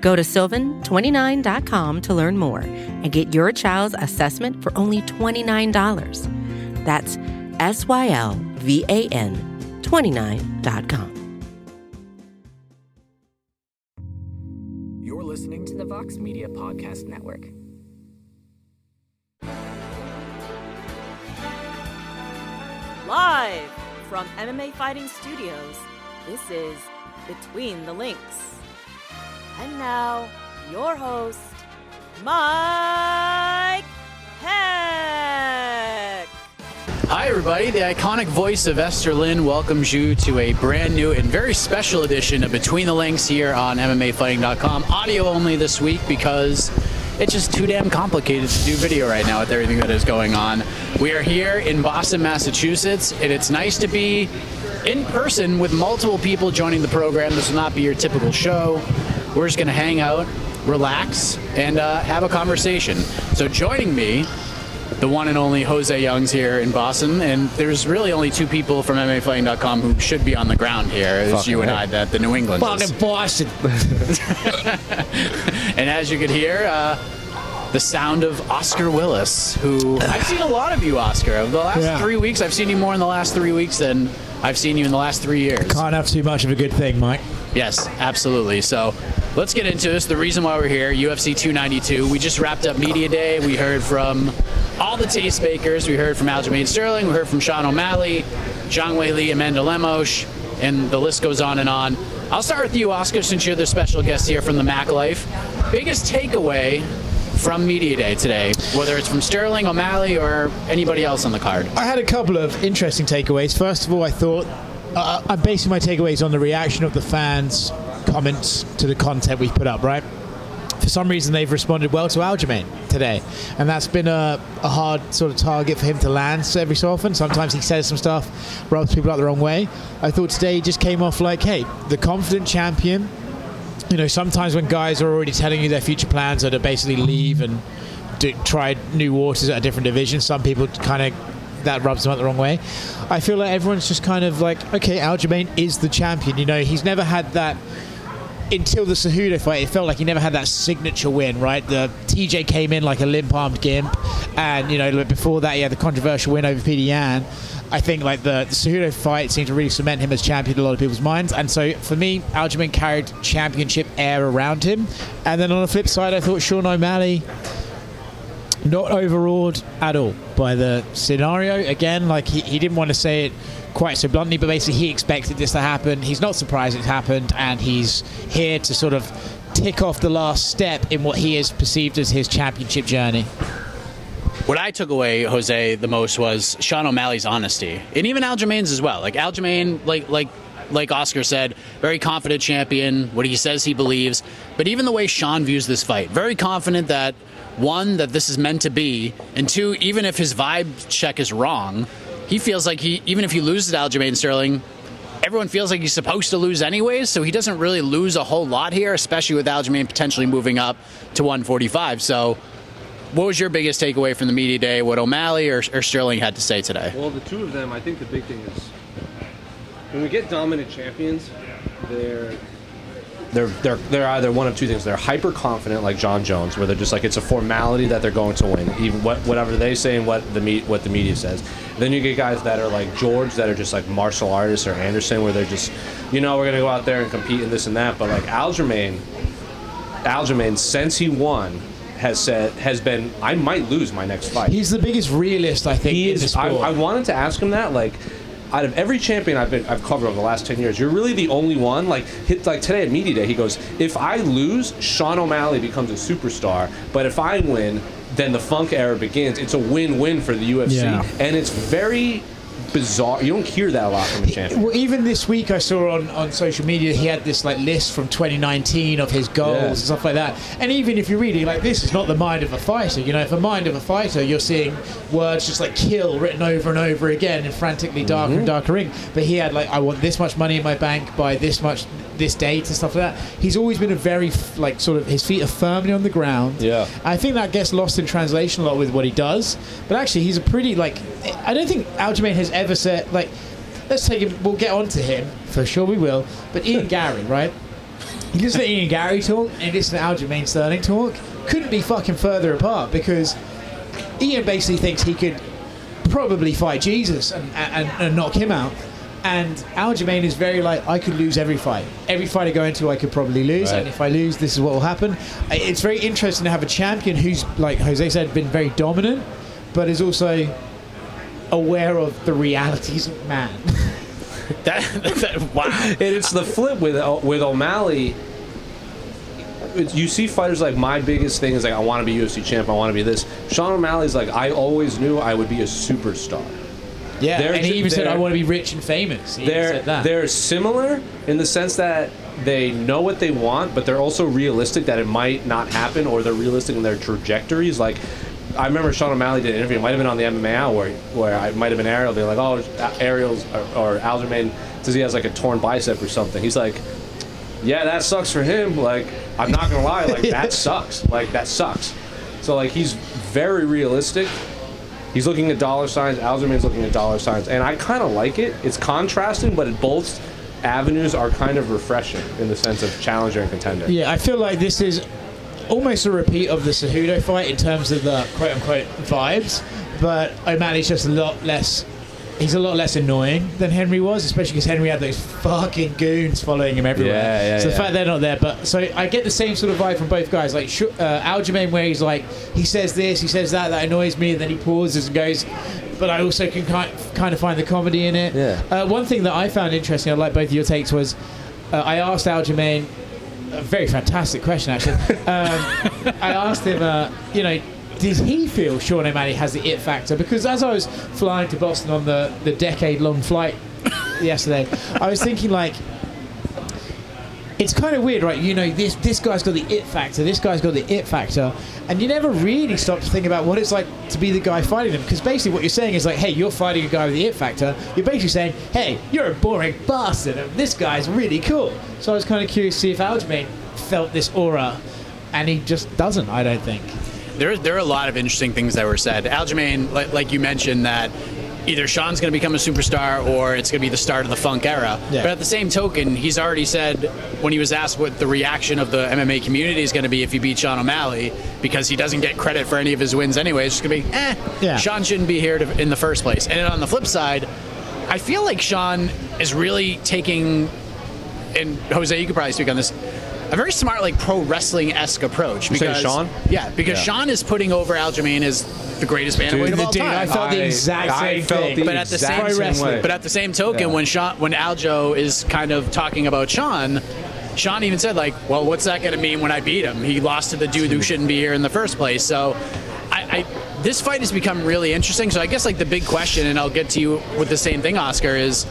Go to sylvan29.com to learn more and get your child's assessment for only $29. That's S Y L V A N 29.com. You're listening to the Vox Media Podcast Network. Live from MMA Fighting Studios, this is Between the Links. And now, your host, Mike Heck. Hi, everybody. The iconic voice of Esther Lynn welcomes you to a brand new and very special edition of Between the Links here on MMAfighting.com. Audio only this week because it's just too damn complicated to do video right now with everything that is going on. We are here in Boston, Massachusetts, and it's nice to be in person with multiple people joining the program. This will not be your typical show. We're just going to hang out, relax, and uh, have a conversation. So, joining me the one and only Jose Youngs here in Boston, and there's really only two people from MMAfighting.com who should be on the ground here. It's you and. I, that the New England. Fucking Boston. and as you could hear, uh, the sound of Oscar Willis, who I've seen a lot of you, Oscar. Over the last Yeah. three weeks, I've seen you more in the last three weeks than I've seen you in the last three years. Can't have too much of a good thing, Mike. Yes, absolutely. So let's get into this. The reason why we're here, UFC 292. We just wrapped up Media Day. We heard from all the tastemakers. We heard from Aljamain Sterling. We heard from Sean O'Malley, Zhang Weili, Amanda Lemos, and the list goes on and on. I'll start with you, Oscar, since you're the special guest here from the Mac Life. Biggest takeaway from Media Day today, whether it's from Sterling, O'Malley, or anybody else on the card. I had a couple of interesting takeaways. First of all, I thought uh, I'm basing my takeaways on the reaction of the fans' comments to the content we put up, right? For some reason, they've responded well to Aljamain today, and that's been a, a hard sort of target for him to land every so often. Sometimes he says some stuff, rubs people out the wrong way. I thought today he just came off like, hey, the confident champion. You know, sometimes when guys are already telling you their future plans are to basically leave and do, try new waters at a different division, some people kind of that rubs them out the wrong way. I feel like everyone's just kind of like, okay, Aljamain is the champion. You know, he's never had that until the Cejudo fight. It felt like he never had that signature win, right? The TJ came in like a limp-armed gimp, and you know, before that, he had the controversial win over Petr Yan. I think like the, the Cejudo fight seemed to really cement him as champion in a lot of people's minds, and so for me, Aljamain carried championship air around him. And then on the flip side, I thought Sean O'Malley not overawed at all by the scenario. Again, like he, he didn't want to say it quite so bluntly, but basically he expected this to happen. He's not surprised it's happened, and he's here to sort of tick off the last step in what he has perceived as his championship journey. What I took away, Jose, the most was Sean O'Malley's honesty, and even Aljamain's as well. Like Aljamain, like like like Oscar said, very confident champion. What he says he believes, but even the way Sean views this fight, very confident that one that this is meant to be, and two, even if his vibe check is wrong, he feels like he even if he loses to Aljamain Sterling. Everyone feels like he's supposed to lose anyways, so he doesn't really lose a whole lot here, especially with Aljamain potentially moving up to 145. So, what was your biggest takeaway from the media day? What O'Malley or, or Sterling had to say today? Well, the two of them, I think the big thing is when we get dominant champions, they're they're they're they're either one of two things. They're hyper confident, like Jon Jones, where they're just like it's a formality that they're going to win, even what whatever they say and what the me, what the media says. Then you get guys that are like George, that are just like martial artists, or Anderson, where they're just, you know, we're gonna go out there and compete in this and that. But like Aljamain, Aljamain, since he won, has said has been I might lose my next fight. He's the biggest realist, I think, He is. I. I wanted to ask him that. Like, out of every champion I've been I've covered over the last ten years, you're really the only one. Like, hit like today at media day, he goes, "If I lose, Sean O'Malley becomes a superstar. But if I win, then the Funk era begins. It's a win-win for the UFC, Yeah. and it's very." Bizarre. You don't hear that a lot from a champion. Well, even this week, I saw on, on social media he had this like list from 2019 of his goals Yeah. and stuff like that. And even if you read it, like this is not the mind of a fighter. You know, if a mind of a fighter, you're seeing words just like "kill" written over and over again in frantically darker Mm-hmm. and darker ink. But he had like, "I want this much money in my bank by this much." This date and stuff like that. He's always been a very like sort of his feet are firmly on the ground. Yeah. I think that gets lost in translation a lot with what he does. But actually, he's a pretty like. I don't think Aljamain has ever said like. Let's take him. We'll get on to him for sure. We will. But Ian Garry, right? You listen to Ian Garry talk and listen to Aljamain Sterling talk. Couldn't be fucking further apart because Ian basically thinks he could probably fight Jesus and, and, and knock him out. And Aljamain is very like, I could lose every fight. Every fight I go into, I could probably lose. Right. And if I lose, this is what will happen. It's very interesting to have a champion who's, like Jose said, been very dominant, but is also aware of the realities of man. That, that- wow. And it's the flip with uh, with O'Malley. It's, you see fighters like my biggest thing is like I want to be UFC champ. I want to be this. Sean O'Malley's like I always knew I would be a superstar. yeah, They're and he even said, I want to be rich and famous. He They're said that. they're similar in the sense that they know what they want, but they're also realistic that it might not happen, or they're realistic in their trajectories. Like I remember Sean O'Malley did an interview. It might have been on the MMA Hour where where I might have been Ariel. They're like, oh, Ariel's or, or Aljamain says he has like a torn bicep or something. He's like, yeah, that sucks for him. Like I'm not gonna lie, like that sucks. Like that sucks. So like he's very realistic. He's looking at dollar signs. Aljamain's looking at dollar signs, and I kind of like it. It's contrasting, but it both avenues are kind of refreshing in the sense of challenger and contender. Yeah, I feel like this is almost a repeat of the Cejudo fight in terms of the quote unquote vibes, but O'Malley's just a lot less. He's a lot less annoying than Henry was, especially because Henry had those fucking goons following him everywhere. Yeah, yeah, so the yeah. fact they're not there, but so I get the same sort of vibe from both guys. Like uh, Aljamain, where he's like, he says this, he says that, that annoys me, and then he pauses and goes. But I also can kind kind of find the comedy in it. Yeah. Uh, one thing that I found interesting, I like both of your takes, was uh, I asked Aljamain a very fantastic question, actually. Um, I asked him, uh, you know, did he feel Sean O'Malley has the it factor? Because as I was flying to Boston on the, the decade long flight yesterday, I was thinking, like, it's kind of weird, right? You know, this this guy's got the it factor, this guy's got the it factor, and you never really stop to think about what it's like to be the guy fighting them. Because basically, what you're saying is like, hey, you're fighting a guy with the it factor. You're basically saying, hey, you're a boring bastard, and this guy's really cool. So I was kind of curious to see if Aljamain felt this aura, and he just doesn't. I don't think. There, there are a lot of interesting things that were said. Aljamain, like, like you mentioned, that either Sean's going to become a superstar or it's going to be the start of the Funk era. Yeah. But at the same token, he's already said when he was asked what the reaction of the MMA community is going to be if he beat Sean O'Malley, because he doesn't get credit for any of his wins anyway, it's just going to be, eh, Yeah. Sean shouldn't be here to, in the first place. And on the flip side, I feel like Sean is really taking and Jose, you could probably speak on this. A very smart, like pro wrestling esque approach. You saying Because Sean? Yeah, because Yeah. Sean is putting over Aljamain as the greatest bantamweight of the all dude, time. I felt the exact I same felt thing. the but at the exact same, wrestling. way. but at the same token, Yeah. when Sean, when Aljo is kind of talking about Sean, Sean even said like, "Well, what's that going to mean when I beat him? He lost to the dude who shouldn't be here in the first place." So, I, I this fight has become really interesting. So I guess like the big question, and I'll get to you with the same thing, Oscar, is.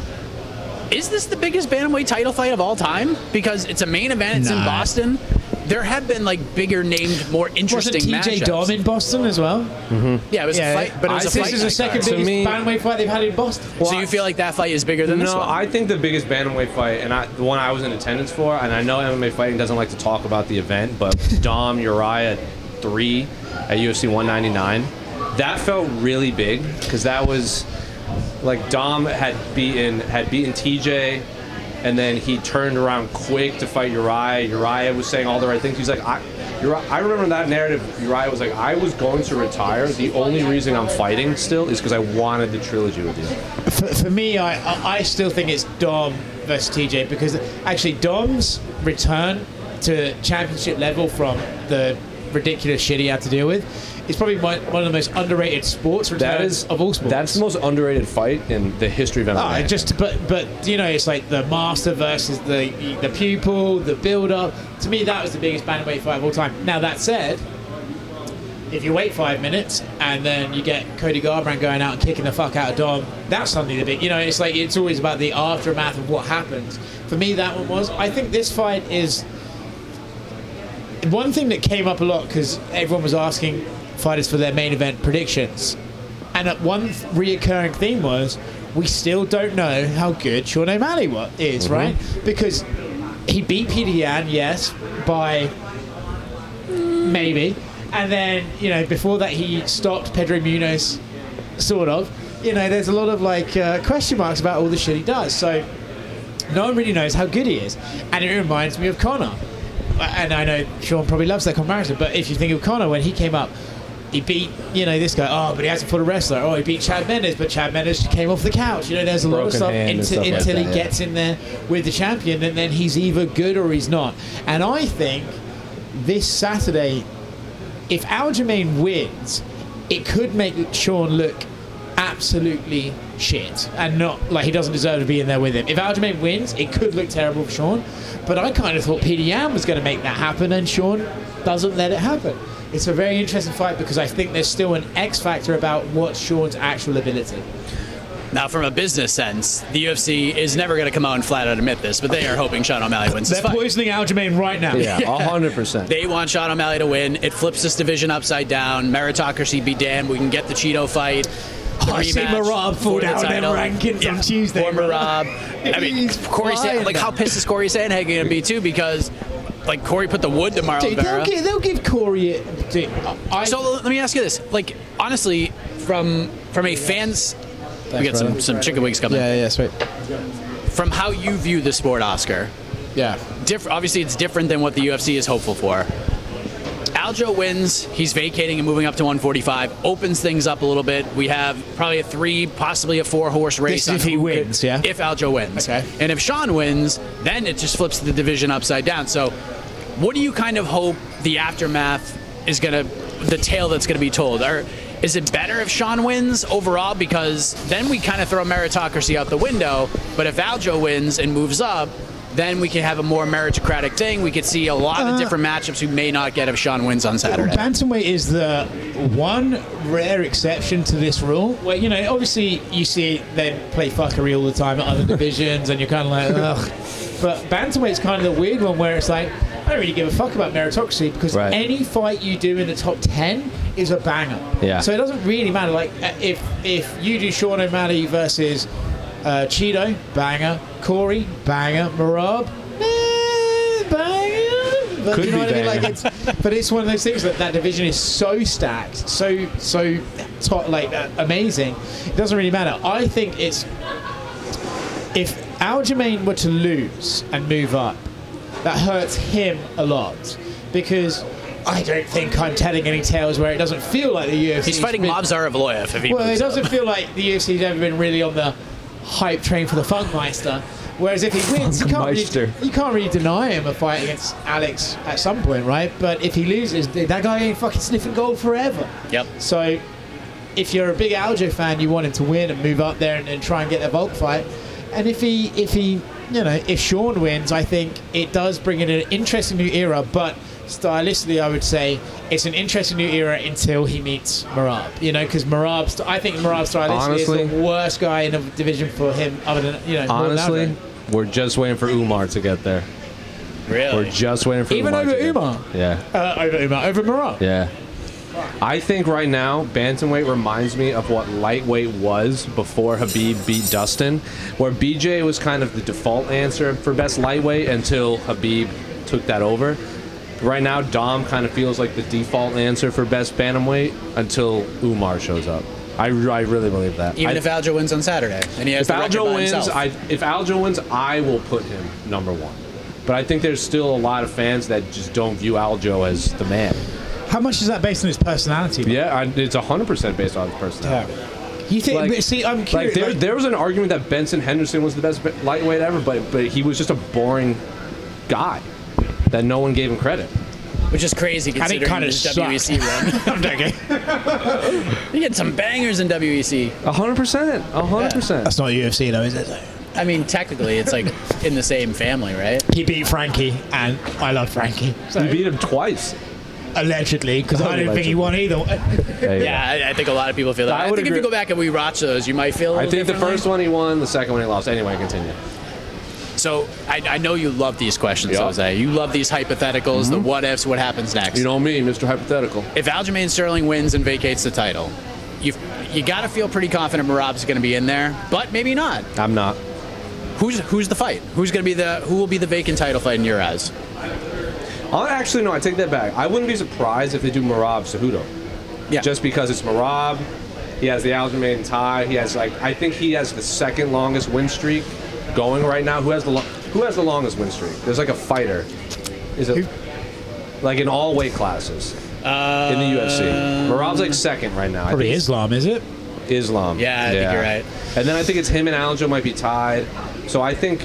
Is this the biggest bantamweight title fight of all time? Because it's a main event. It's in Boston. There have been like bigger named, more interesting. Wasn't interesting TJ. Dom in Boston as well? Mm-hmm. Yeah, it was a fight, but it was I a think fight. This is the second card. Biggest me- bantamweight fight they've had in Boston. So you feel like that fight is bigger than this one? No. I think the biggest bantamweight fight, and I, the one I was in attendance for, and I know MMA fighting doesn't like to talk about the event, but Dom Urijah three at UFC 199, that felt really big because that was like Dom had beaten had beaten TJ, and then he turned around quick to fight Urijah. Urijah was saying all the right things. He's like, I, Urijah, I remember that narrative. Urijah was like, I was going to retire. The only reason I'm fighting still is because I wanted the trilogy with you. For, for me, I, I I still think it's Dom versus TJ because actually Dom's return to championship level from the ridiculous shit he had to deal with is probably one, one of the most underrated sports returns That is of all sports. That's the most underrated fight in the history of ah, MMA. Oh, just but but you know it's like the master versus the the pupil, the build up. To me, that was the biggest bantamweight fight of all time. Now that said, If you wait five minutes and then you get Cody Garbrandt going out and kicking the fuck out of Dom, that's something the big. You know, it's like it's always about the aftermath of what happens. For me, that one was. I think this fight is one thing that came up a lot because everyone was asking fighters for their main event predictions, and one reoccurring theme was we still don't know how good Sean O'Malley is, right? Because he beat Petr Yan, yes, by maybe, and then you know before that he stopped Pedro Munhoz, sort of. You know, there's a lot of like uh, question marks about all the shit he does. So no one really knows how good he is, and it reminds me of Conor. And I know Sean probably loves that comparison, but if you think of Conor when he came up, he beat you know this guy. Oh, but he hasn't fought a wrestler. Oh, he beat Chad Mendes, but Chad Mendes came off the couch. You know, there's a lot of stuff, hand and until, like until he yeah. gets in there with the champion, and then he's either good or he's not. And I think this Saturday, if Aljamain wins, it could make Sean look absolutely shit and not like he doesn't deserve to be in there with him. If Aljamain wins, it could look terrible for Sean. But I kind of thought Yan was going to make that happen, and Sean doesn't let it happen. It's a very interesting fight because I think there's still an X factor about what's Sean's actual ability. Now, from a business sense, the UFC is never going to come out and flat out admit this, but they are hoping Sean O'Malley wins this They're fight. poisoning Aljamain right now. Yeah, a hundred percent. They want Sean O'Malley to win. It flips this division upside down. Meritocracy be damned. We can get the Chito fight. The I see rematch Merab fall for the down them title. rankings on Yeah, Tuesday, For bro. Merab. I mean, Corey, San- like how pissed is Corey Sandhagen going to be too? Because like Corey put the wood to Marlon Dude, they'll, Vera. give, they'll give Corey. A, dude, I, So let me ask you this: like honestly, from from a fans, we got some some chicken wings coming. yeah, yeah, sweet. From how you view the sport, Oscar, Yeah. diff- obviously it's different than what the UFC is hopeful for. Aljo wins. He's vacating and moving up to 145. Opens things up a little bit. We have probably a three, possibly a four horse race. This if he who could- wins, yeah? If Aljo wins. Okay. And if Sean wins, then it just flips the division upside down. So, what do you kind of hope the aftermath is going to, the tale that's going to be told? Or is it better if Sean wins overall? Because then we kind of throw meritocracy out the window. But if Aljo wins and moves up, then we can have a more meritocratic thing. We could see a lot of Uh, different matchups we may not get if Sean wins on Saturday. Bantamweight is the one rare exception to this rule where, you know, obviously you see them play fuckery all the time at other divisions and you're kind of like, ugh. But Bantamweight's kind of the weird one where it's like, I don't really give a fuck about meritocracy because Right. any fight you do in the top 10 is a banger. Yeah. So it doesn't really matter. Like, uh, if, if you do Sean O'Malley versus uh, Chito, banger. Corey, banger. Merab, eh, banger. But Could you know be what I mean? Like it's, but it's one of those things that that division is so stacked, so so top, like uh, amazing. It doesn't really matter. I think it's if Aljamain were to lose and move up, that hurts him a lot because. I don't think I'm telling any tales where it doesn't feel like the UFC. He's fighting Movsar Evloev if he Well, it moves up. doesn't feel like the UFC's ever been really on the hype train for the Funkmeister. Whereas if he wins, you can't, really, you can't really deny him a fight against Alex at some point, right? But if he loses, that guy ain't fucking sniffing gold forever. Yep. So if you're a big Aljo fan, you want him to win and move up there and, and try and get the Volk fight. And if he, if he, you know, if Sean wins, I think it does bring in an interesting new era. But stylistically, I would say it's an interesting new era until he meets Merab. You know, because Merab, st- I think Merab stylistically Honestly- is the worst guy in the division for him, other than you know. Honestly, we're just waiting for Umar to get there. Really? We're just waiting for Even Umar. over to get Umar? Yeah. uh, over Umar, over Merab. Yeah. I think right now, bantamweight reminds me of what lightweight was before Khabib beat Dustin, where BJ was kind of the default answer for best lightweight until Khabib took that over. Right now, Dom kind of feels like the default answer for best bantamweight until Umar shows up. I, I really believe that. Even I, if Aljo wins on Saturday, and he has if Aljo wins. I, if Aljo wins, I will put him number one. But I think there's still a lot of fans that just don't view Aljo as the man. How much is that based on his personality? Yeah, I, it's 100% based on his personality. You think? Like- but see, I'm Like curious. there, like- there was an argument that Benson Henderson was the best lightweight ever, but but he was just a boring guy that no one gave him credit. which is crazy And he considering kinda his. WEC run. I'm joking. he had some bangers in WEC. A hundred percent, a hundred percent. That's not UFC though, is it? I mean, technically, it's like in the same family, right? He beat Frankie, and I love Frankie. So He beat him twice. Allegedly, because I didn't think he won either. Yeah, I, I think a lot of people feel that. I I, would think if you go back and we watch those, you might feel. I I think the first one he won, the second one he lost. Anyway, continue. So I, I know you love these questions, Yeah. Jose. You love these hypotheticals, the mm-hmm. what ifs, what happens next. You know me, Mr. Hypothetical. if Aljamain Sterling wins and vacates the title, you you got to feel pretty confident Merab's going to be in there, but maybe not. I'm not. Who's who's the fight? Who's going to be the who will be the vacant title fight in your eyes? I'll actually no. I take that back. I wouldn't be surprised if they do Merab Cejudo. Yeah. Just because it's Merab, he has the Aljamain tie. He has like I think he has the second longest win streak going right now. Who has the lo- who has the longest win streak? There's like a fighter. Is it like in all weight classes Uh, in the UFC? Merab's like second right now. Probably Islam, is it? Islam. Yeah, I think you're right. And then I think it's him and Aljo might be tied. So I think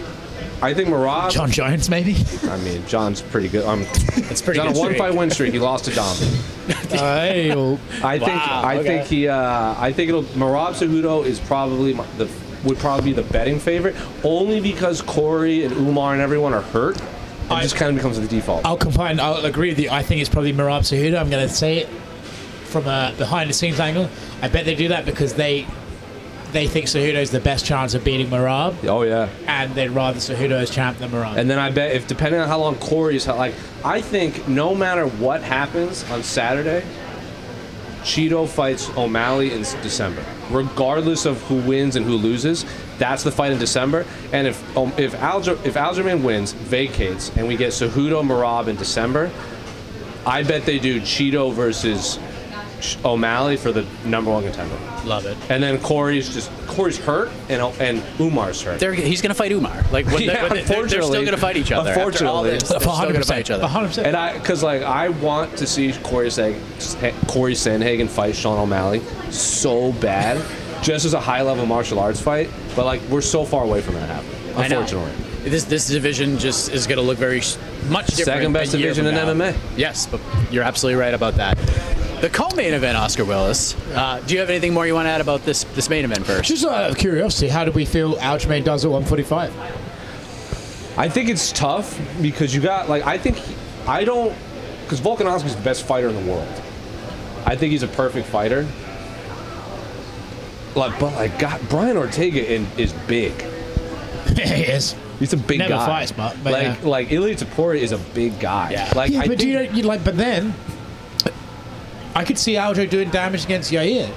I think Merab. Jon Jones, maybe. I mean, Jon's pretty good. Um, It's pretty He's on good a one fight win streak. He lost to Dom. well, I think Wow, I okay. think he uh, I think it'll Merab Cejudo is probably the would probably be the betting favorite only because Corey and Umar and everyone are hurt. It I- just kind of becomes the default. I'll combine. I'll agree with you. I think it's probably Merab Cejudo. I'm going to say it from a behind the scenes angle. I bet they do that because they they think Cejudo's the best chance of beating Merab, oh yeah. and they'd rather Cejudo as champ than Merab. And then I bet if depending on how long Corey's like, I think no matter what happens on Saturday, Chito fights O'Malley in December, regardless of who wins and who loses. That's the fight in December. And if um, if Alger, if Aljamain wins, vacates, and we get Cejudo Merab in December, I bet they do Chito versus O'Malley for the number one contender. Love it. And then Corey's just Corey's hurt and and Umar's hurt. They're, he's going to fight Umar. Like when Yeah, they, when they, they're, they're still going to fight each other. After all Unfortunately. this, they're still going to fight each other. 100%. And I, because like I want to see Corey Sag, Corey Sandhagen fight Sean O'Malley so bad, just as a high level martial arts fight. But like we're so far away from that happening. I know. Unfortunately, This this division just is going to look very much different. Second best a year division from in now. MMA. Yes, but you're absolutely right about that. The co-main event, Oscar Willis. Uh, do you have anything more you want to add about this this main event first? Just out of curiosity, how did we feel Aljamain does at 145? I think it's tough because you got like I think he- I don't because Volkanovski's the best fighter in the world. I think he's a perfect fighter. Like, but like, God, Brian Ortega in, is big. he is. He's a big Never guy. fights, but- but like yeah. like Ilia Topuria is a big guy. Yeah. Like yeah, I but do think, you, you like? But then, I could see Aljo doing damage against Yair.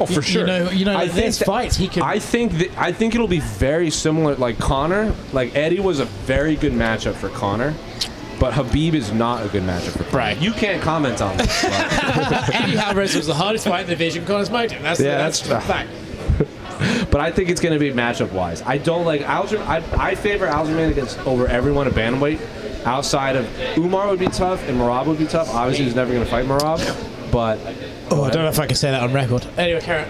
oh for you sure. know- you know, I think that- fights he can- I think that I think it'll be very similar. Like Conor, like Eddie was a very good matchup for Conor, but Khabib is not a good matchup for Conor. Right. You can't comment on this. Eddie Alvarez was the hardest fight in the division. Conor smoked him. That's Yeah, that's, that's- a fact. But I think it's going to be matchup wise. I don't like Alger. I, I favor Aljamain against over everyone at bantamweight. Outside of Umar would be tough and Merab would be tough. Obviously, he's never going to fight Merab, but Oh, I don't know if I can say that on record. Anyway, Karen,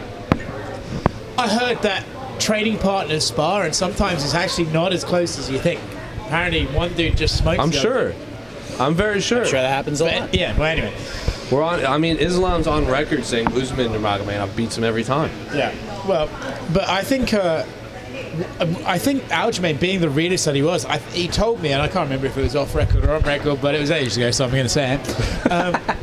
I heard that trading partners spar, and sometimes it's actually not as close as you think. Apparently, one dude just smokes. I'm the other. sure. I'm very sure. sure that happens a lot. But, yeah, well, anyway. We're on. I mean, Islam's on record saying Usman Nurmagomedov beats him every time. Yeah. Well, but I think uh, w- I think Aljamain, being the realist that he was, I, he told me, and I can't remember if it was off record or on record, but it was ages ago, so I'm going to say it. Um,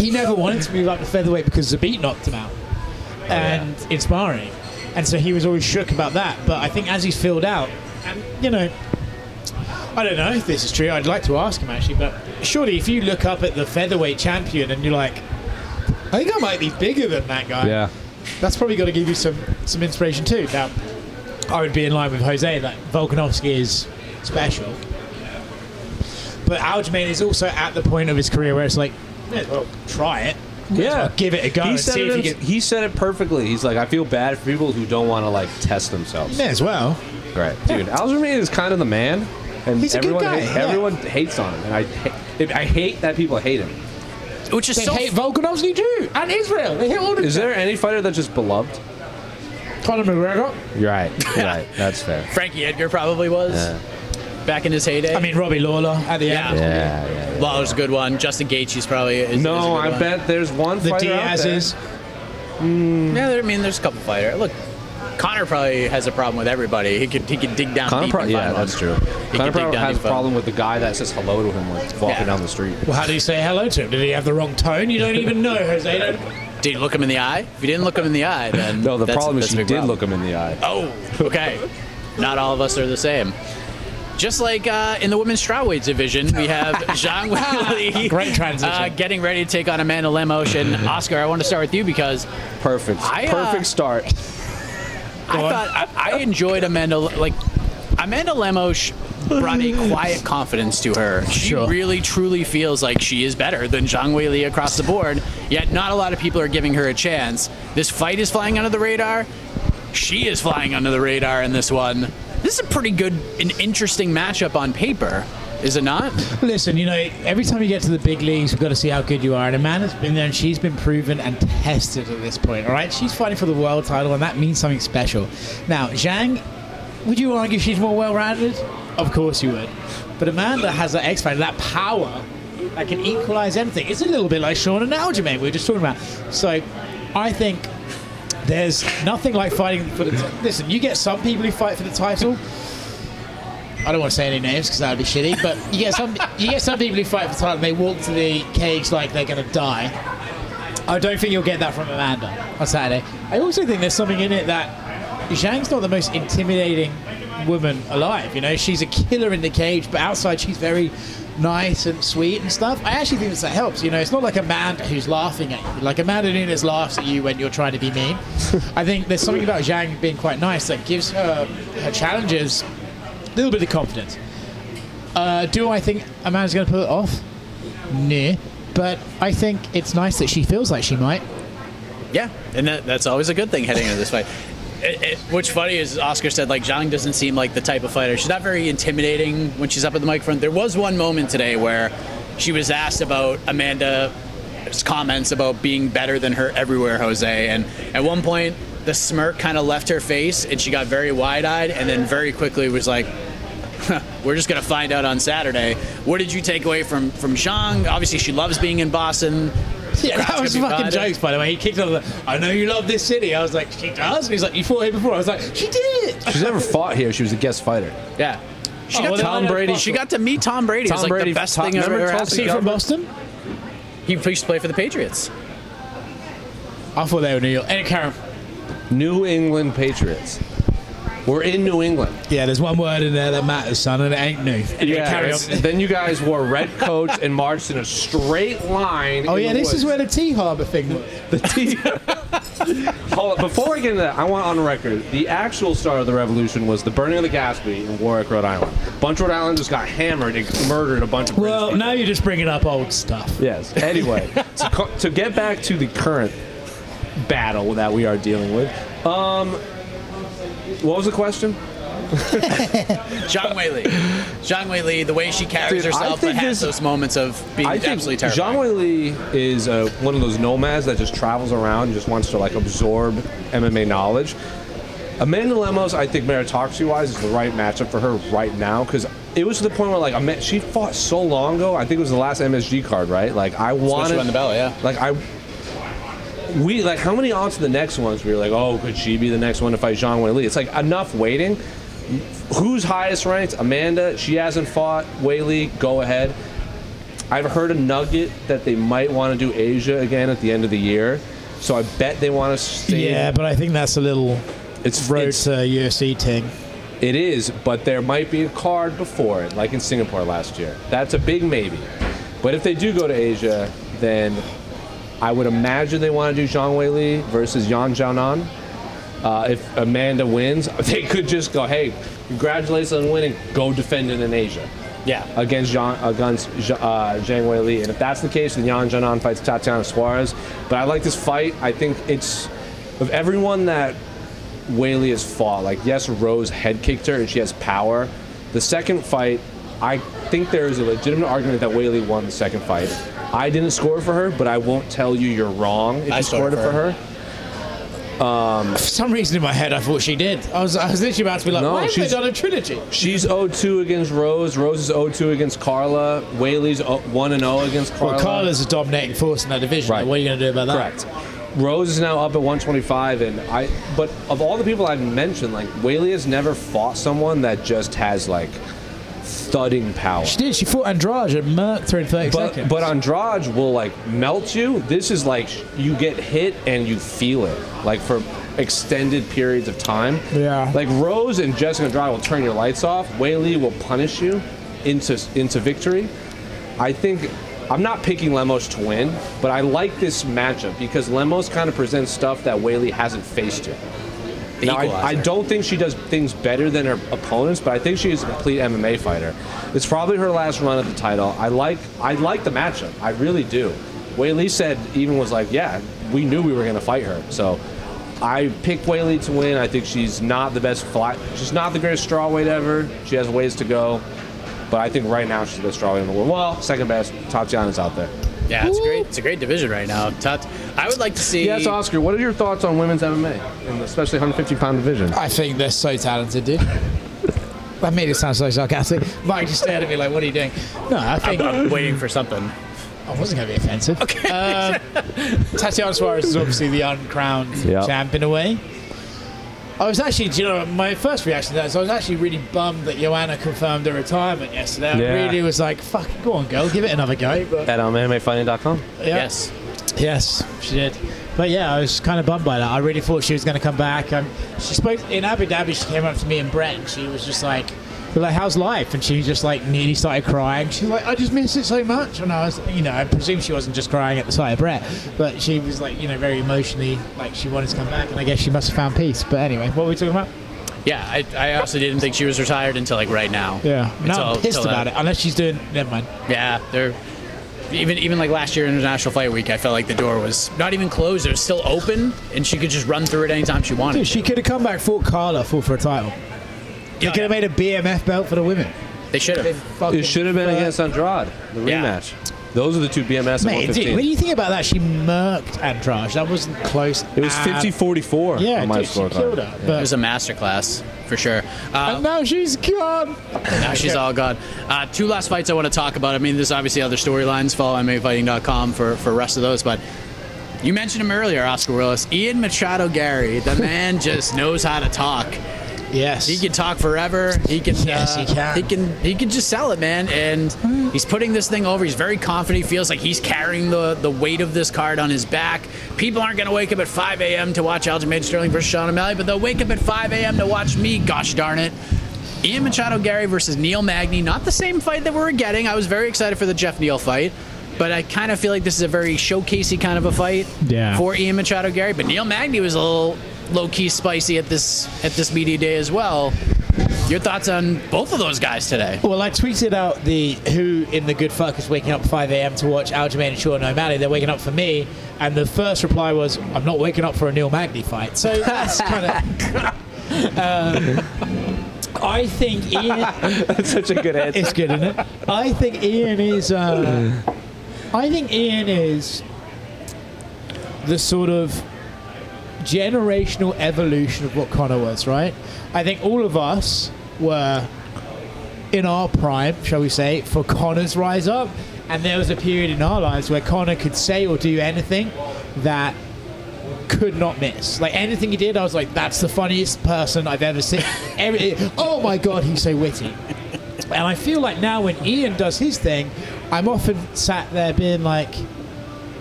he never wanted to move up to featherweight because Zabit knocked him out, oh, and in sparring, and so he was always shook about that. But I think as he's filled out, and you know. I don't know if this is true. I'd like to ask him actually, but surely if you look up at the featherweight champion and you're like, I think I might be bigger than that guy Yeah. that's probably got to give you some some inspiration too. Now, I would be in line with Jose that Volkanovski is special, but Aljamain is also at the point of his career where it's like, well try it. Yeah, give it a go He and said, see it if you hims- can. he said it perfectly. He's like, I feel bad for people who don't want to like test themselves. May as well. Right, dude. Aljamain is kind of the man, and He's a good everyone guy, ha- yeah. everyone hates on him, and I ha- I hate that people hate him. Which is They so hate Volkanovski too, and Israel. They hate all of Is them. there any fighter that's just beloved? Conor McGregor. You're right. You're right. That's fair. Frankie Edgar probably was back in his heyday. I mean, Robbie Lawler at the Yeah. end. Yeah, yeah. Lawler's a good one. Justin Gaethje's probably is, is a No, good I one. bet there's one The fighter out there. Diaz's. Yeah, there, I mean, there's a couple fighters. Look, Conor probably has a problem with everybody. He could he could dig down Conor deep. pro- yeah, that's true. He Conor probably has a problem with the guy that says hello to him like walking Yeah. down the street. Well, how do you say hello to him? Did he have the wrong tone? You don't even know, Jose. Don't- Did you look him in the eye? If you didn't look him in the eye, then No, the that's- problem is that's a she did problem. look him in the eye. Oh, okay. Not all of us are the same. Just like uh, in the women's strawweight division, we have Zhang Weili Great transition. uh, getting ready to take on Amanda Lemos. And Oscar, I want to start with you because Perfect. I, uh, Perfect start. I thought I, I enjoyed Amanda. Like Amanda Lemos brought a quiet confidence to her. She Sure. really, truly feels like she is better than Zhang Weili across the board. Yet not a lot of people are giving her a chance. This fight is flying under the radar. She is flying under the radar in this one. This is a pretty good and interesting matchup on paper, is it not? Listen, you know, every time you get to the big leagues, we've got to see how good you are. And Amanda's been there and she's been proven and tested at this point, all right? She's fighting for the world title, and that means something special. Now, Zhang, would you argue she's more well rounded? Of course you would. But Amanda has that X factor, that power that can equalize anything. It's a little bit like Sean and Aljamain we were just talking about. So I think there's nothing like fighting for the. T- Listen, you get some people who fight for the title. I don't want to say any names because that would be shitty. But you get some you get some people who fight for the title and they walk to the cage like they're going to die. I don't think you'll get that from Amanda on Saturday. I also think there's something in it that Zhang's not the most intimidating woman alive. You know, she's a killer in the cage, but outside she's very nice and sweet and stuff. I actually think that helps. You know, it's not like Amanda who's laughing at you. Like a man Amanda Nunes laughs at you when you're trying to be mean. I think there's something about Zhang being quite nice that gives her her challenges a little bit of confidence. Uh, do I think Amanda's going to pull it off? Nah. But I think it's nice that she feels like she might. Yeah, and that, that's always a good thing heading into this fight. It, what's funny is Oscar said like Zhang doesn't seem like the type of fighter. She's not very intimidating when she's up at the microphone. There was one moment today where she was asked about Amanda's comments about being better than her everywhere, Jose, and at one point the smirk kind of left her face and she got very wide-eyed and then very quickly was like we're just gonna find out on Saturday. What did you take away from from Zhang? Obviously, she loves being in Boston. Yeah, that was fucking behind her. jokes, by the way. He kicked off the, I know you love this city. I was like, she does? And he's like, you fought here before. I was like, she did. She's never fought here. She was a guest fighter. Yeah. She Oh, got well, Tom Brady. She got to meet Tom Brady. it was Tom like Brady- the best Tom- thing I've remember ever Tom had. From Boston? He used to play for the Patriots. I thought they were New York. Any Karen. New England Patriots. We're in New England. Yeah, there's one word in there that matters, son, and it ain't new. Anyway, carry Then you guys wore red coats and marched in a straight line. Oh, yeah, the this is where the Tea Harbor thing was. the Tea. Hold on, before I get into that, I want on record the actual start of the revolution was the burning of the Gaspee in Warwick, Rhode Island. Bunch of Rhode Islanders got hammered and murdered a bunch of Well, people. now you're just bringing up old stuff. Yes. Anyway, to, co- to get back to the current battle that we are dealing with, um, what was the question? Zhang Weili. Zhang Weili, the way she carries Dude, herself, but has those moments of being I think absolutely Zhang terrifying. Weili is uh, one of those nomads that just travels around and just wants to like absorb MMA knowledge. Amanda Lemos, I think meritocracy-wise, is the right matchup for her right now because it was to the point where like she fought so long ago. I think it was the last MSG card, right? Like I wanted she won the belt, yeah. like I we like how many odds to the next ones you're like, oh, could she be the next one to fight Zhang Weili? It's like enough waiting. Who's highest ranked? Amanda. She hasn't fought Weili. Go ahead. I've heard a nugget that they might want to do Asia again at the end of the year. So I bet they want to stay. Yeah, but I think that's a little it's road it's- to UFC uh, thing. it is, but there might be a card before it, like in Singapore last year. That's a big maybe. But if they do go to Asia, then I would imagine they want to do Zhang Weili versus Yan Xiaonan. Uh, if Amanda wins, they could just go, hey, congratulations on winning, go defend it in Asia Yeah. against Jean, against uh, Zhang Weili. And if that's the case, then Yan Xiaonan fights Tatiana Suarez. But I like this fight. I think it's of everyone that Weili has fought. Like yes, Rose head kicked her and she has power. The second fight, I think there is a legitimate argument that Weili won the second fight. I didn't score for her, but I won't tell you you're wrong if I you scored scored it for for her. Um, for some reason in my head, I thought she did. I was, I was literally about to be like, No, why have they done a trilogy? She's 0-2 against Rose. Rose is 0-2 against Carla. Weili's 1-0 against Carla. Well, Carla's a dominating force in that division. Right. What are you going to do about that? Correct. Rose is now up at 125, and I. But of all the people I've mentioned, like Weili has never fought someone that just has like thudding power. She did. She fought Andrade and murked her in 30 But seconds. but Andrade will like melt you. This is like you get hit and you feel it like for extended periods of time. Yeah. Like Rose and Jessica Andrade will turn your lights off. Weili will punish you into into victory. I think I'm not picking Lemos to win, but I like this matchup because Lemos kind of presents stuff that Weili hasn't faced yet. Now, I, I don't think she does things better than her opponents, but I think she is a complete MMA fighter. It's probably her last run at the title. I like I like the matchup. I really do. Weili said even was like, yeah, we knew we were going to fight her. So I picked Weili to win. I think she's not the best fly. She's not the greatest strawweight ever. She has ways to go. But I think right now she's the best strawweight in the world. Well, second best. Tatiana's out there. Yeah, it's great. It's a great division right now. Tat- I would like to see. Yes, Oscar. What are your thoughts on women's MMA, and especially 150 pound division? I think they're so talented, dude. That made it sound so sarcastic. Mike just stared at me like, what are you doing? No, I think I'm, I'm waiting for something. I wasn't going to be offensive. Okay. Um, Tatiana Suarez is obviously the uncrowned Yep. champ in a way. I was actually, you know, my first reaction to that is I was actually really bummed that Joanna confirmed her retirement yesterday. I really was like, fuck, go on, girl, give it another go. But At um, MMAfighting.com. yeah. Yes. Yes, she did. But yeah, I was kind of bummed by that. I really thought she was going to come back. Um, she spoke in Abu Dhabi. She came up to me and Brett, and she was just like, "We're like, how's life?" And she just like nearly started crying. She's like, "I just miss it so much." And I was, you know, I presume she wasn't just crying at the sight of Brett, but she was like, you know, very emotionally, like she wanted to come back. And I guess she must have found peace. But anyway, what were we talking about? Yeah, I, I also didn't think she was retired until like right now. Yeah, no, Until- I'm pissed about that. it. Unless she's doing, never mind. Yeah, they're even even like last year International Fight Week. I felt like the door was not even closed; it was still open, and she could just run through it anytime she wanted. Dude, she could have come back, fought Carla, fought for a title. They Yeah, could have made a BMF belt for the women. They should have. It should have been against Andrade, the Yeah. rematch. Those are the two BMS at Mate, dude, 115. when you think about that, she murked Andrade. That wasn't close. it was at- 50-44 Yeah, on my dude, she killed her. It But, was a masterclass for sure. Uh, and now she's gone. now she's all gone. Uh, two last fights I want to talk about. I mean, there's obviously other storylines. Follow MMAfighting.com for for rest of those, but. You mentioned him earlier, Oscar Willis. Ian Machado Garry, the man just knows how to talk. Yes. He can talk forever. He can. Yes, uh, he can. He can. He can just sell it, man. And he's putting this thing over. He's very confident. He feels like he's carrying the the weight of this card on his back. People aren't going to wake up at 5 a.m. to watch Aljamain Sterling versus Sean O'Malley, but they'll wake up at 5 a.m. to watch me. Gosh darn it. Ian Machado Garry versus Neil Magny. Not the same fight that we were getting. I was very excited for the Jeff Neal fight. But I kind of feel like this is a very showcasey kind of a fight Yeah. for Ian Machado Garry. But Neil Magny was a little low key spicy at this at this media day as well. Your thoughts on both of those guys today? Well, I tweeted out the who in the good fuck is waking up 5 a.m. to watch Aljamain and Sean O'Malley. They're waking up for me, and the first reply was, "I'm not waking up for a Neil Magny fight." So that's kind of. um, I think Ian. That's such a good answer. It's good, isn't it? I think Ian is. Uh, I think Ian is the sort of generational evolution of what Conor was, right? I think all of us were in our prime, shall we say, for Conor's rise up, and there was a period in our lives where Conor could say or do anything that could not miss. Like anything he did, I was like, "That's the funniest person I've ever seen." Every, oh my god, he's so witty. And I feel like now when Ian does his thing, I'm often sat there being like,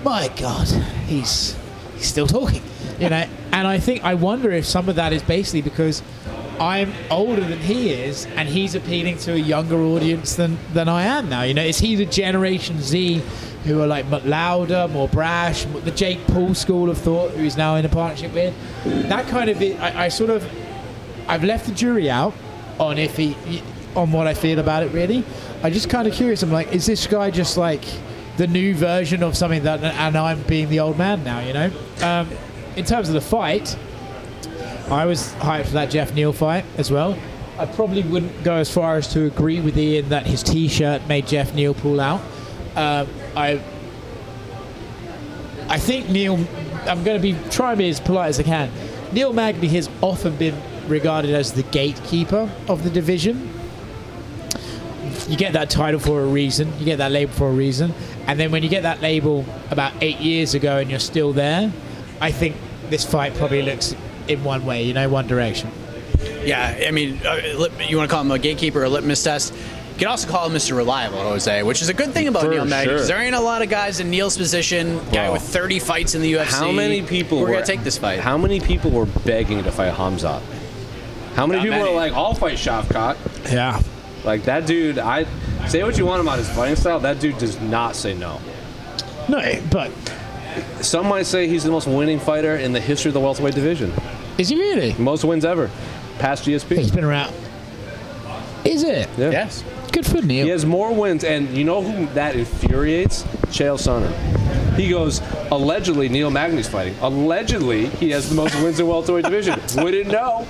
"My God, he's he's still talking," you know. And I think I wonder if some of that is basically because I'm older than he is, and he's appealing to a younger audience than than I am now. You know, is he the Generation Z? Who are like louder, more brash, the Jake Paul school of thought, who he's now in a partnership with. That kind of, I, I sort of, I've left the jury out on if he on what I feel about it really. I'm just kind of curious. I'm like, is this guy just like the new version of something that, and I'm being the old man now, you know? Um, in terms of the fight, I was hyped for that Jeff Neal fight as well. I probably wouldn't go as far as to agree with Ian that his T-shirt made Jeff Neal pull out. Um, I, I think Neil. I'm going to be try and be as polite as I can. Neil Magny has often been regarded as the gatekeeper of the division. You get that title for a reason. You get that label for a reason. And then when you get that label about eight years ago and you're still there, I think this fight probably looks in one way, you know, one direction. Yeah, I mean, uh, you want to call him a gatekeeper or a litmus test. You can also call him Mr. Reliable, Jose, which is a good thing about For Neil Magny because sure. there ain't a lot of guys in Neil's position. Guy Bro. with 30 fights in the UFC. How many people We're were gonna take this fight. How many people were begging to fight Hamzat? How many Not people many. were like, "I'll fight Shavkat"? Yeah. Like that dude. I say what you want about his fighting style. That dude does not say no. No, but Some might say he's the most winning fighter in the history of the welterweight division. is he really? Most wins ever, past GSP. He's been around. Is it? Yeah. Yes. Good for Neil. He has more wins, and you know who that infuriates? Chael Sonnen. He goes, allegedly, Neil Magny's fighting. Allegedly, he has the most wins in welterweight division. Wouldn't know.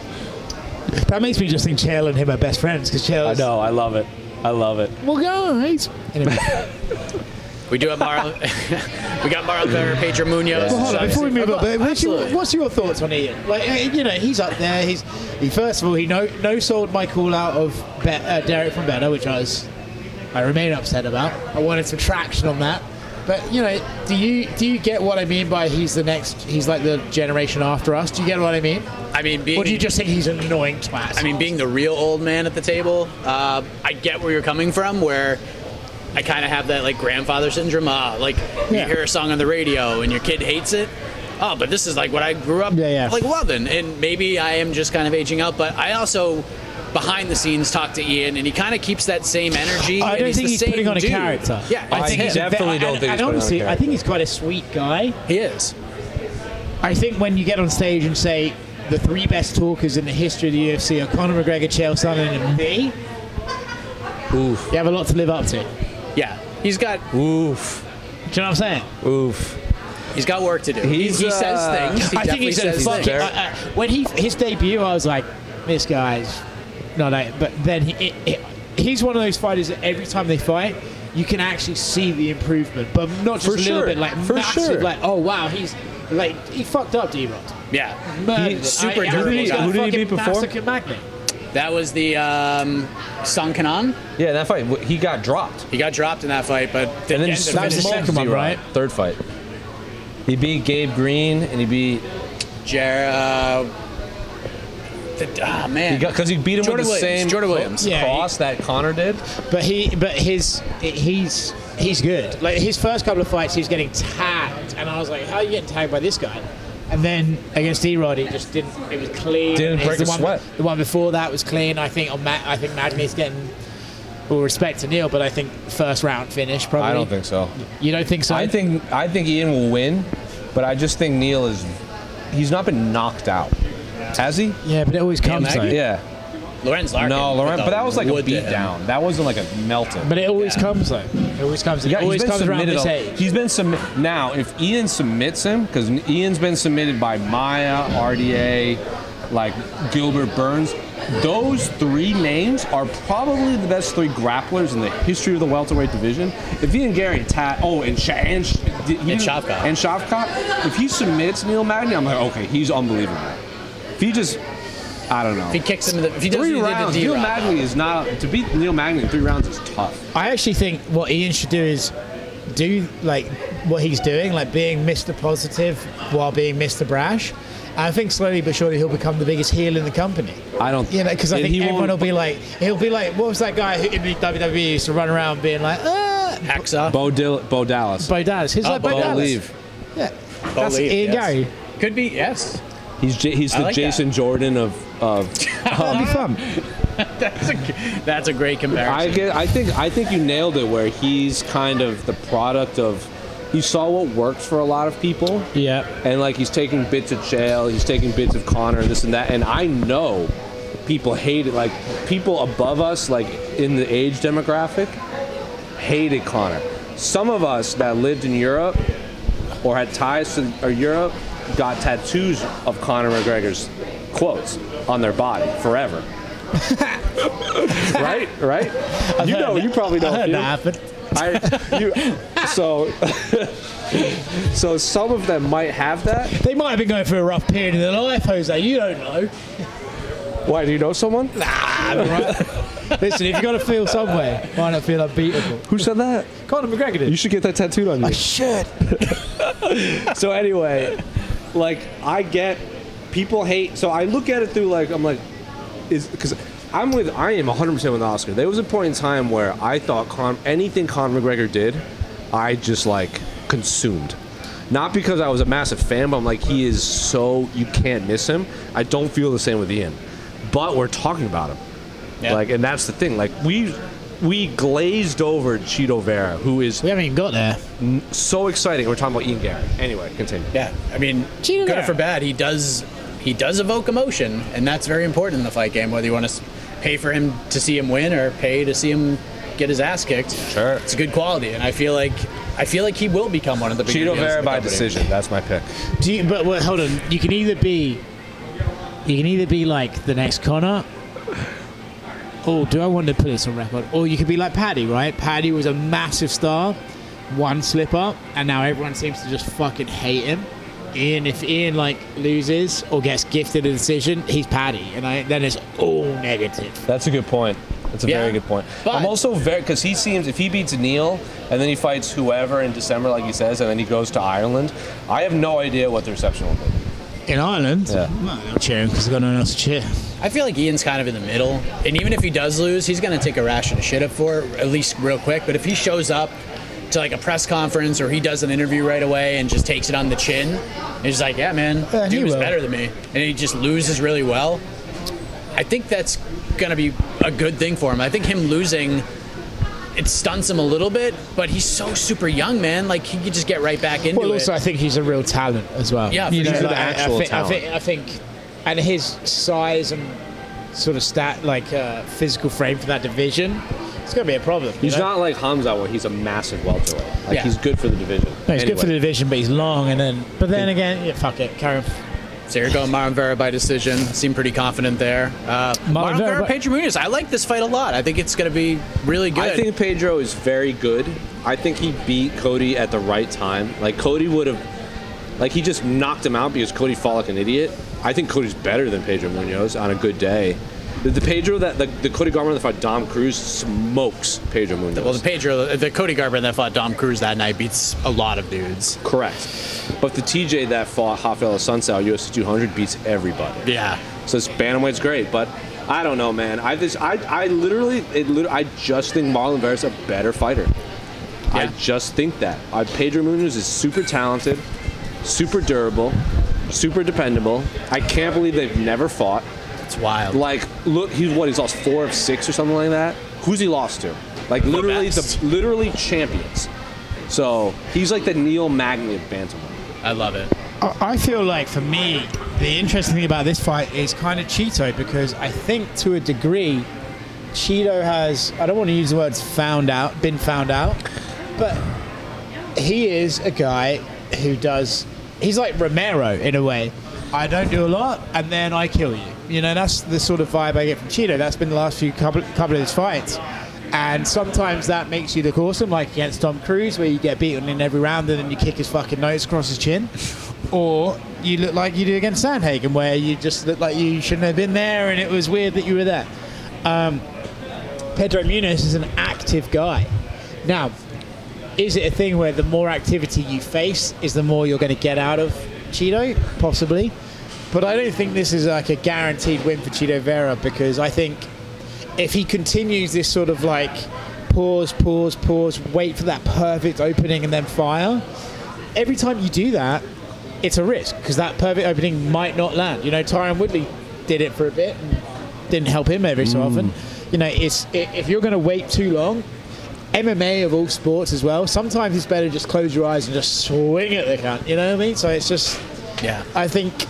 That makes me just think Chael and him are best friends because Chael. I know. I love it. I love it. Well, guys. Anyway, We do have Marlon. we got Marlon Vera, Pedro Munhoz. well, hold on. Before we move on, but what's your, what's your thoughts on Ian? Like, uh, you know, he's up there. He's he, first of all, he no no sold my call out of Be- uh, Derek from Better, which I was I remain upset about. I wanted some traction on that. But you know, do you do you get what I mean by he's the next? He's like the generation after us. Do you get what I mean? I mean, being, Or do you just think he's an annoying twat? I mean, being the real old man at the table, uh, I get where you're coming from. Where I kind of have that like grandfather syndrome. Uh, like Yeah. you hear a song on the radio and your kid hates it. Oh, but this is like what I grew up Yeah, yeah. like loving, and maybe I am just kind of aging out. But I also. Behind the scenes, talk to Ian, and he kind of keeps that same energy. I don't think the he's same putting on a dude. character. Yeah, I it's think him. he's a ve- Definitely don't and- think and he's putting on a honestly, I think he's quite a sweet guy. he is. I think when you get on stage and say the three best talkers in the history of the UFC are Conor McGregor, Chael Sonnen, and me, Oof. you have a lot to live up to. Do Yeah, he's got Oof. Do you know what I'm saying? Oof. he's got work to do. He's, he, he uh, says things. He I think definitely he's a says fucking. things. I- I- when he his debut, I was like, this guy's not. A, but then he, it, it, he's one of those fighters that every time they fight. You can actually see the improvement, but not just For a little sure. bit, like For massive, sure. like oh wow, he's like he fucked up D-Rod. Yeah, Murdered He's super I- I durable think he's guy. got a Who did he fucking beat before? massacre magnet. That was the um, Song Kenan. Yeah, that fight, he got dropped. He got dropped in that fight, but And then ended just up That was the finishing second one, Zero. right? Third fight. He beat Gabe Green and he beat Jer- uh, the, ah, man. because he beat him Jordan with the Williams, same Jordan Williams. Yeah, cross that Conor did. But he, but his, he's he's good. Like his first couple of fights, he was getting tagged, and I was like, "How are you getting tagged by this guy?" And then against D-Rod, he just didn't. It was clean. Didn't break the a one, sweat. The one before that was clean. I think on Ma- I think Magny's getting all respect to Neil, but I think first round finish probably. I don't think so. You don't think so? I think I think Ian will win, but I just think Neil is he's not been knocked out. Has he? Yeah, but it always comes. Yeah. Lorenz Larkin. No, Lorenz, but that was like a wood to beat down. That wasn't like a melting. But it always Yeah. comes though. It always comes. It Yeah, always he's been comes around submitted. this age. He's been submit now. If Ian submits him, because Ian's been submitted by Maia, RDA, like Gilbert Burns. Those three names are probably the best three grapplers in the history of the welterweight division. If Ian Garry Tat, oh, and Sha- and, Sh- he didn't- Shavkat. and Shavkat, if he submits Neil Magny, I'm like, okay, he's unbelievable. If he just, I don't know. If he kicks him in the, if he does Three what he did to rounds. Neil D-Rod, Magny is not to beat Neil Magny in three rounds is tough. I actually think what Ian should do is do like what he's doing, like being Mr. Positive while being Mr. Brash. I think slowly but surely he'll become the biggest heel in the company. I don't. You know, because I think he everyone won't- be like, he'll be like, what was that guy who in the WWE used to run around being like, ah, Hexa. Bo, Dill- Bo Dallas. Bo Dallas. He's Oh, like Bo, Bo Dallas. Leave. Yeah, Bo that's Leave, Ian yes. Garry. Could be, yes. He's J- he's the like Jason that. Jordan of of. That'd be fun. That's a, that's a great comparison. I get. I think I think you nailed it. Where he's kind of the product of. He saw what worked for a lot of people, Yeah. and like he's taking bits of Chael, he's taking bits of Conor, this and that. And I know people hate it. Like people above us, like in the age demographic, hated Conor. Some of us that lived in Europe or had ties to Europe got tattoos of Conor McGregor's quotes on their body forever. right, right. You know, you probably know. that. I, you, so, so some of them might have that. They might have been going through a rough period in their life, Jose. You don't know. Why? Do you know someone? Nah. Listen, if you got to feel somewhere, why not feel unbeatable? Who said that? Conor McGregor did. You should get that tattooed on you. I should. So anyway, like I get people hate. So I look at it through like I'm like, is because I'm with I am 100 percent with Oscar. There was a point in time where I thought Con, anything Conor McGregor did, I just like consumed. Not because I was a massive fan, but I'm like he is so you can't miss him. I don't feel the same with Ian, but we're talking about him. Yeah. Like, and that's the thing. Like we we glazed over Chito Vera, who is We haven't even got there. so exciting. We're talking about Ian Garrett. Anyway, continue. Yeah, I mean, Cheetah good or there. for bad, he does he does evoke emotion, and that's very important in the fight game. Whether you want to pay for him to see him win or pay to see him get his ass kicked, Sure. it's a good quality, and I feel like I feel like he will become one of the bigger Chito Vera the by company. decision. That's my pick. Do you, but well, hold on. You can either be, you can either be like the next Conor. Oh, do I want to put this on record? Or you could be like Paddy, right? Paddy was a massive star, one slip up, and now everyone seems to just fucking hate him. Ian, if Ian like loses or gets gifted a decision, he's Paddy, and I, then it's all negative. That's a good point. That's a Yeah. very good point. But- I'm also very because he seems if he beats Neil and then he fights whoever in December, like he says, and then he goes to Ireland. I have no idea what the reception will be. In Ireland, Yeah. well, they'll cheer him because they've got no one else to cheer. I feel like Ian's kind of in the middle, and even if he does lose, he's going to take a ration of shit up for it, at least real quick. But if he shows up to like a press conference or he does an interview right away and just takes it on the chin, and he's like, "Yeah, man, Yeah, he dude was will. better than me," and he just loses really well. I think that's going to be a good thing for him. I think him losing. It stunts him a little bit, but he's so super young, man. Like he could just get right back into Well, it. also, I think he's a real talent as well. Yeah, you know, sure. He's an like, I- actual I, think, talent. I think, I think, and his size and sort of stat, like uh, physical frame for that division, it's going to be a problem. He's know? not like Hamza where he's a massive welterweight. Like Yeah. he's good for the division. No, he's good for the division, but he's long, and then, but then again, yeah, fuck it, carry on. So you're going Marlon Vera by decision. Seem pretty confident there. Uh, Marlon, Vera Vera, by- Pedro Munhoz. I like this fight a lot. I think it's going to be really good. I think Pedro is very good. I think he beat Cody at the right time. Like Cody would have, like he just knocked him out because Cody fought like an idiot. I think Cody's better than Pedro Munhoz on a good day. The, the Pedro that the, the Cody Garbrandt that fought Dom Cruz smokes Pedro Munhoz. well, the Pedro, the Cody Garbrandt that fought Dom Cruz that night beats a lot of dudes. Correct. But the TJ that fought Raphael Assunção UFC 200 beats everybody. Yeah. So this bantamweight's great, but I don't know, man. I just, I, I literally, it, lit- I just think Marlon Vera's a better fighter. I just think that. Uh, Pedro Munhoz is super talented, super durable, super dependable. I can't believe they've never fought. It's wild. Like, look, he's what? He's lost four of six or something like that. Who's he lost to? Like literally, best. the literally champions. So he's like the Neil Magny of bantamweight. I love it. I I feel like for me, the interesting thing about this fight is kind of Chito because I think to a degree, Chito has, I don't want to use the words found out, been found out, but he is a guy who does, he's like Romero in a way. I don't do a lot and then I kill you. You know, that's the sort of vibe I get from Chito. That's been the last few couple, couple of his fights. And sometimes that makes you look awesome, like against Dom Cruz, where you get beaten in every round and then you kick his fucking nose across his chin. Or you look like you do against Sandhagen, where you just look like you shouldn't have been there and it was weird that you were there. Um, Pedro Munhoz is an active guy. Now, is it a thing where the more activity you face is the more you're going to get out of Chito? Possibly. But I don't think this is like a guaranteed win for Chito Vera because I think if he continues this sort of like pause, pause, pause, wait for that perfect opening and then fire, every time you do that, it's a risk because that perfect opening might not land. You know, Tyron Woodley did it for a bit and didn't help him every so mm. often. You know, it's i- if you're going to wait too long, MMA of all sports as well. Sometimes it's better just close your eyes and just swing at the cunt. You know what I mean? So it's just, Yeah. I think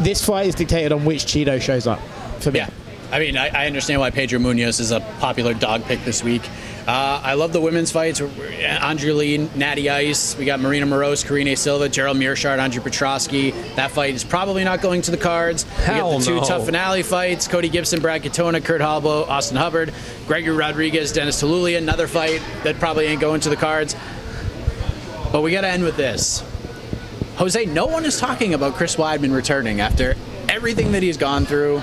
this fight is dictated on which Chito shows up for me. Yeah. I mean, I, I understand why Pedro Munhoz is a popular dog pick this week. Uh, I love the women's fights. Andrea Lee, Natty Ice. We got Marina Moroz, Karine Silva, Gerald Meerschaert, Andrew Petroski. That fight is probably not going to the cards. we Hell got the two no. TUF finale fights: Cody Gibson, Brad Katona, Kurt Holobaugh, Austin Hubbard, Gregory Rodrigues, Denis Tiuliulin. Another fight that probably ain't going to the cards. But we got to end with this. Jose, no one is talking about Chris Weidman returning after everything that he's gone through.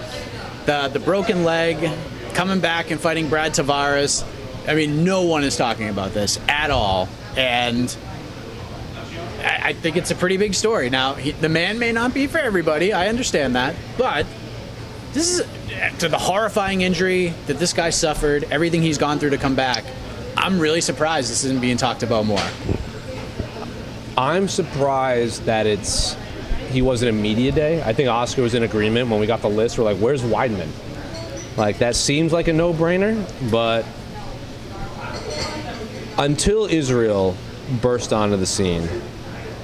The the broken leg, coming back and fighting Brad Tavares. I mean, no one is talking about this at all. And I, I think it's a pretty big story. Now, he, the man may not be for everybody. I understand that, but this is to the horrifying injury that this guy suffered, everything he's gone through to come back. I'm really surprised this isn't being talked about more. I'm surprised that it's he wasn't a media day. I think Oscar was in agreement when we got the list. We're like, where's Weidman? Like that seems like a no-brainer, but until Israel burst onto the scene,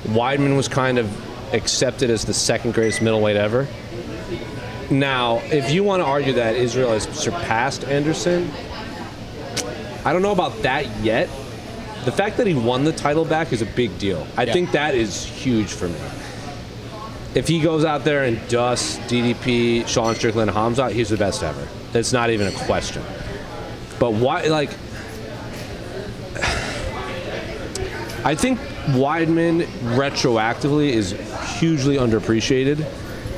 Weidman was kind of accepted as the second greatest middleweight ever. Now, if you want to argue that Israel has surpassed Anderson, I don't know about that yet. The fact that he won the title back is a big deal. I Yeah. think that is huge for me. If he goes out there and dusts DDP, Sean Strickland, Hamza, he's the best ever. That's not even a question. But why, like, I think Weidman retroactively is hugely underappreciated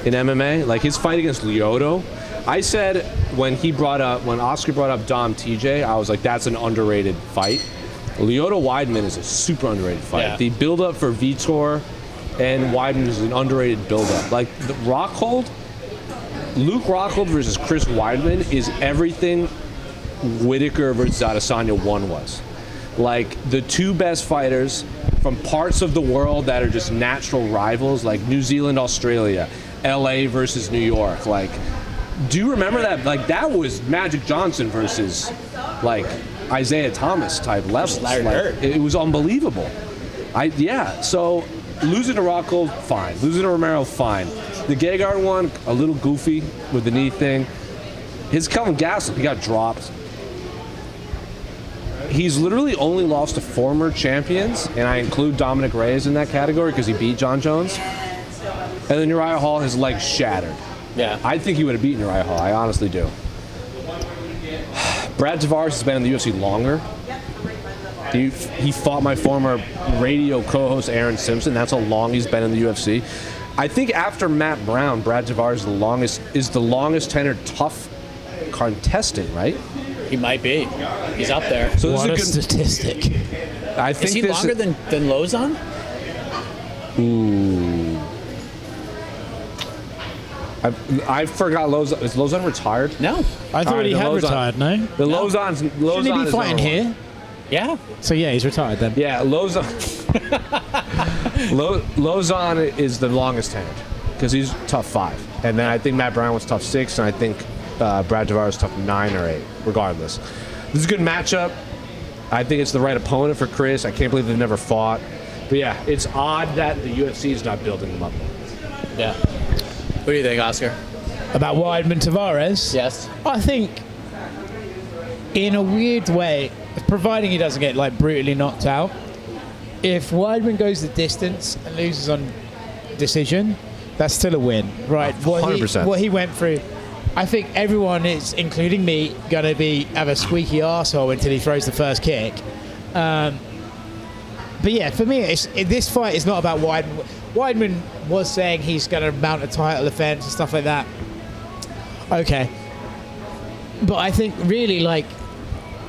in MMA. Like his fight against Lyoto, I said when he brought up when Oscar brought up Dom TJ, I was like, that's an underrated fight. Lyoto Weidman is a super underrated fight. Yeah. The build up for Vitor and Weidman is an underrated build up. Like the Rockhold, Luke Rockhold versus Chris Weidman is everything Whitaker versus Adesanya 1 was. Like the two best fighters from parts of the world that are just natural rivals, like New Zealand, Australia, LA versus New York. Like, do you remember that? Like, that was Magic Johnson versus like Isaiah Thomas type levels. Larry Like, it was unbelievable. I yeah. So losing to Rockhold, fine. Losing to Romero, fine. The Gegard one, a little goofy with the knee thing. His Kelvin Gastelum, he got dropped. He's literally only lost to former champions, and I include Dominick Reyes in that category because he beat Jon Jones. And then Uriah Hall, his legs shattered. Yeah. I think he would have beaten Uriah Hall. I honestly do. Brad Tavares has been in the UFC longer. He, he fought my former radio co-host Aaron Simpson. That's how long he's been in the UFC. I think after Matt Brown, Brad Tavares is the longest is the longest tenured TUF contestant, right? He might be. He's up there. So What a this is a good. statistic. I think Is he this longer than, than Lauzon? I, I forgot Lauzon. Is Lauzon retired? No. I thought Alright, he the had Lauzon- retired, no? The Lauzon's Lauzon Shouldn't he be is fighting number one. here? Yeah. So yeah, he's retired then. Yeah, Lauzon. Lo, Lauzon is the longest tenured because he's TUF five, and then I think Matt Brown was TUF six, and I think uh, Brad Tavares TUF nine or eight. Regardless, this is a good matchup. I think it's the right opponent for Chris. I can't believe they've never fought. But yeah, it's odd that the UFC is not building him up. Yeah. What do you think, Oscar? About Weidman Tavares. Yes. I think, in a weird way, providing he doesn't get like brutally knocked out, if Weidman goes the distance and loses on decision, that's still a win, right? What he, 100%. what he went through. I think everyone is, including me, gonna be have a squeaky asshole until he throws the first kick. Um, but yeah, for me, it's, it, this fight is not about Weidman. Weidman was saying he's going to mount a title defense and stuff like that. Okay. But I think really, like,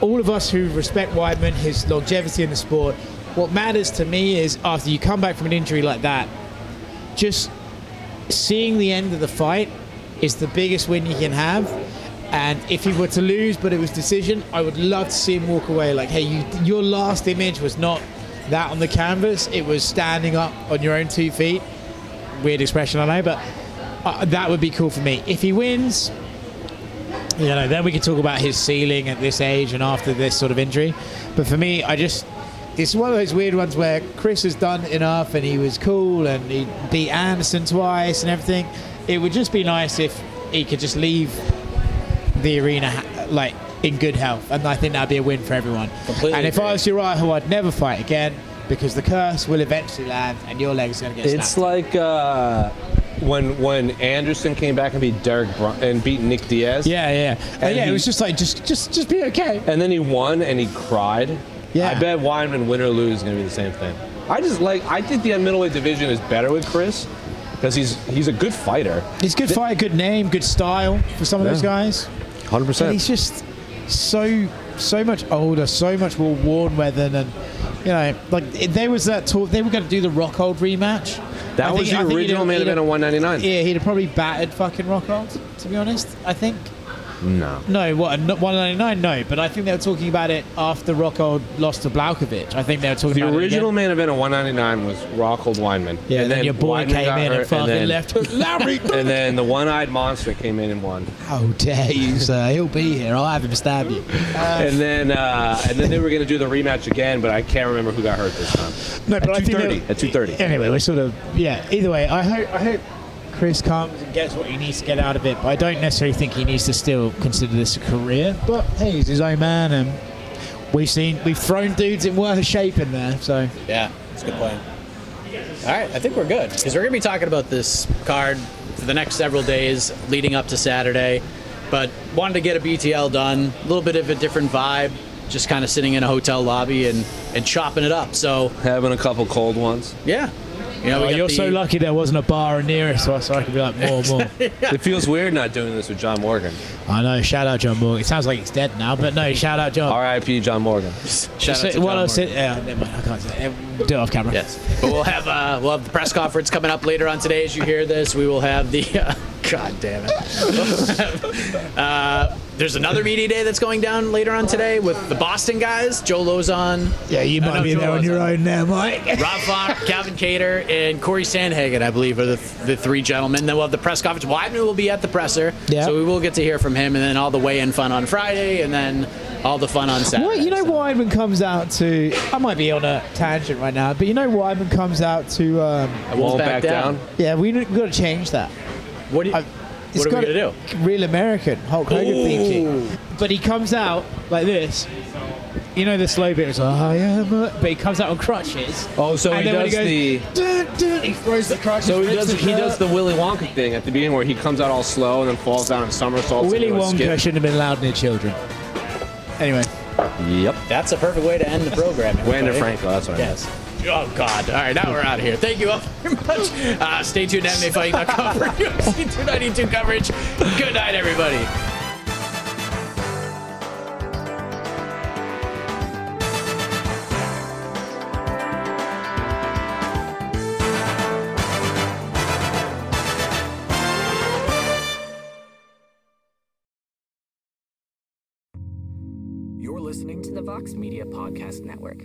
all of us who respect Weidman, his longevity in the sport, what matters to me is after you come back from an injury like that, just seeing the end of the fight is the biggest win you can have. And if he were to lose, but it was decision, I would love to see him walk away like, hey, you, your last image was not that on the canvas; it was standing up on your own two feet. Weird expression, I know, but uh, that would be cool for me. If he wins, you know, then we can talk about his ceiling at this age and after this sort of injury. But for me, I just it's one of those weird ones where Chris has done enough and he was cool and he beat Anderson twice and everything. It would just be nice if he could just leave the arena like in good health, and I think that'd be a win for everyone. Completely and if agree. I was Uriah, who I'd never fight again because the curse will eventually land and your leg's gonna get It's snapped. like uh, when when Anderson came back and beat Derek Br- and beat Nick Diaz. yeah, yeah, And And yeah. he- it was just like just just just be okay. And then he won and he cried. Yeah. I bet Weidman win or lose is going to be the same thing. I just like I think the middleweight division is better with Chris because he's he's a good fighter. He's good fight, good name, good style for some of those guys. Hundred But he's just so so much older, so much more worn weathered, and You know, like there was that talk. They were going to do the Rockhold rematch. That I was think- the original main event of 199. Yeah, he'd have probably battered fucking Rockhold. To be honest, I think. No. No, what? no- 199? No, but I think they were talking about it after Rockhold lost to Blachowicz. I think they were talking The about original It again. main event of 199 was Rockhold Weidman. Yeah, and then your boy Weidman came in and hurt, fucking then- left hook Larry. And then the one-eyed monster came in and won. How dare you, sir? He'll be here. I'll have him stab you. and then uh, and then they were going to do the rematch again, but I can't remember who got hurt this time. No, but I think 230. At 230. Anyway, we're sort of yeah. Either way, I hope I hope Chris comes and gets what he needs to get out of it. But I don't necessarily think he needs to still consider this a career. But hey, he's his own man, and we've seen we've thrown dudes in worse shape in there. So Yeah, that's a good point. All right, I think we're good because we're going to be talking about this card for the next several days leading up to Saturday. But wanted to get a BTL done, a little bit of a different vibe, just kind of sitting in a hotel lobby and, and chopping it up. So, Having a couple cold ones. yeah. You know, we Oh, got you're the- so lucky there wasn't a bar near us, so I- so I could be like more, more. It feels weird not doing this with John Morgan. I know. Shout out John Morgan. It sounds like it's dead now, but no. Shout out John. R.I.P. John Morgan. Shout out Say- to while John Morgan. sit- yeah, never mind. I can't say. it. Do it off camera. Yes, but we'll have uh, we'll have the press conference coming up later on today. As you hear this, we will have the. Uh, God damn it! uh, there's another media day that's going down later on today with the Boston guys, Joe Lauzon, Yeah, you might be there on your own now, Mike. Rob Font, Calvin Kattar, and Corey Sandhagen, I believe, are the, the three gentlemen. Then we'll have the press conference. Weidman will be at the presser, Yeah. so we will get to hear from him, and then all the weigh-in fun on Friday, and then all the fun on Saturday. What you know, so. Weidman comes out to. I might be on a tangent right now, but you know, Weidman comes out to. Um, I won't back down. yeah, we have got to change that. What do you? I- what are we gotta- gonna do? Real American Hulk Hogan theme tune. But he comes out like this. You know the slow bit is I am, a-" but he comes out on crutches. Oh, so and he then when does he the. goes, dun, dun, he throws the crutches. So he rips does the he does the Willy Wonka thing at the beginning where he comes out all slow and then falls down and somersaults. Willy into a Wonka skip. shouldn't have been allowed near children. Anyway, Yep. That's a perfect way to end the program. Wander everybody. Franco, that's what I meant. Yes. Oh God! All right, now we're out of here. Thank you all very much. Uh, stay tuned to MMAfighting.com for UFC 292 coverage. Good night, everybody. You're listening to the Vox Media Podcast Network.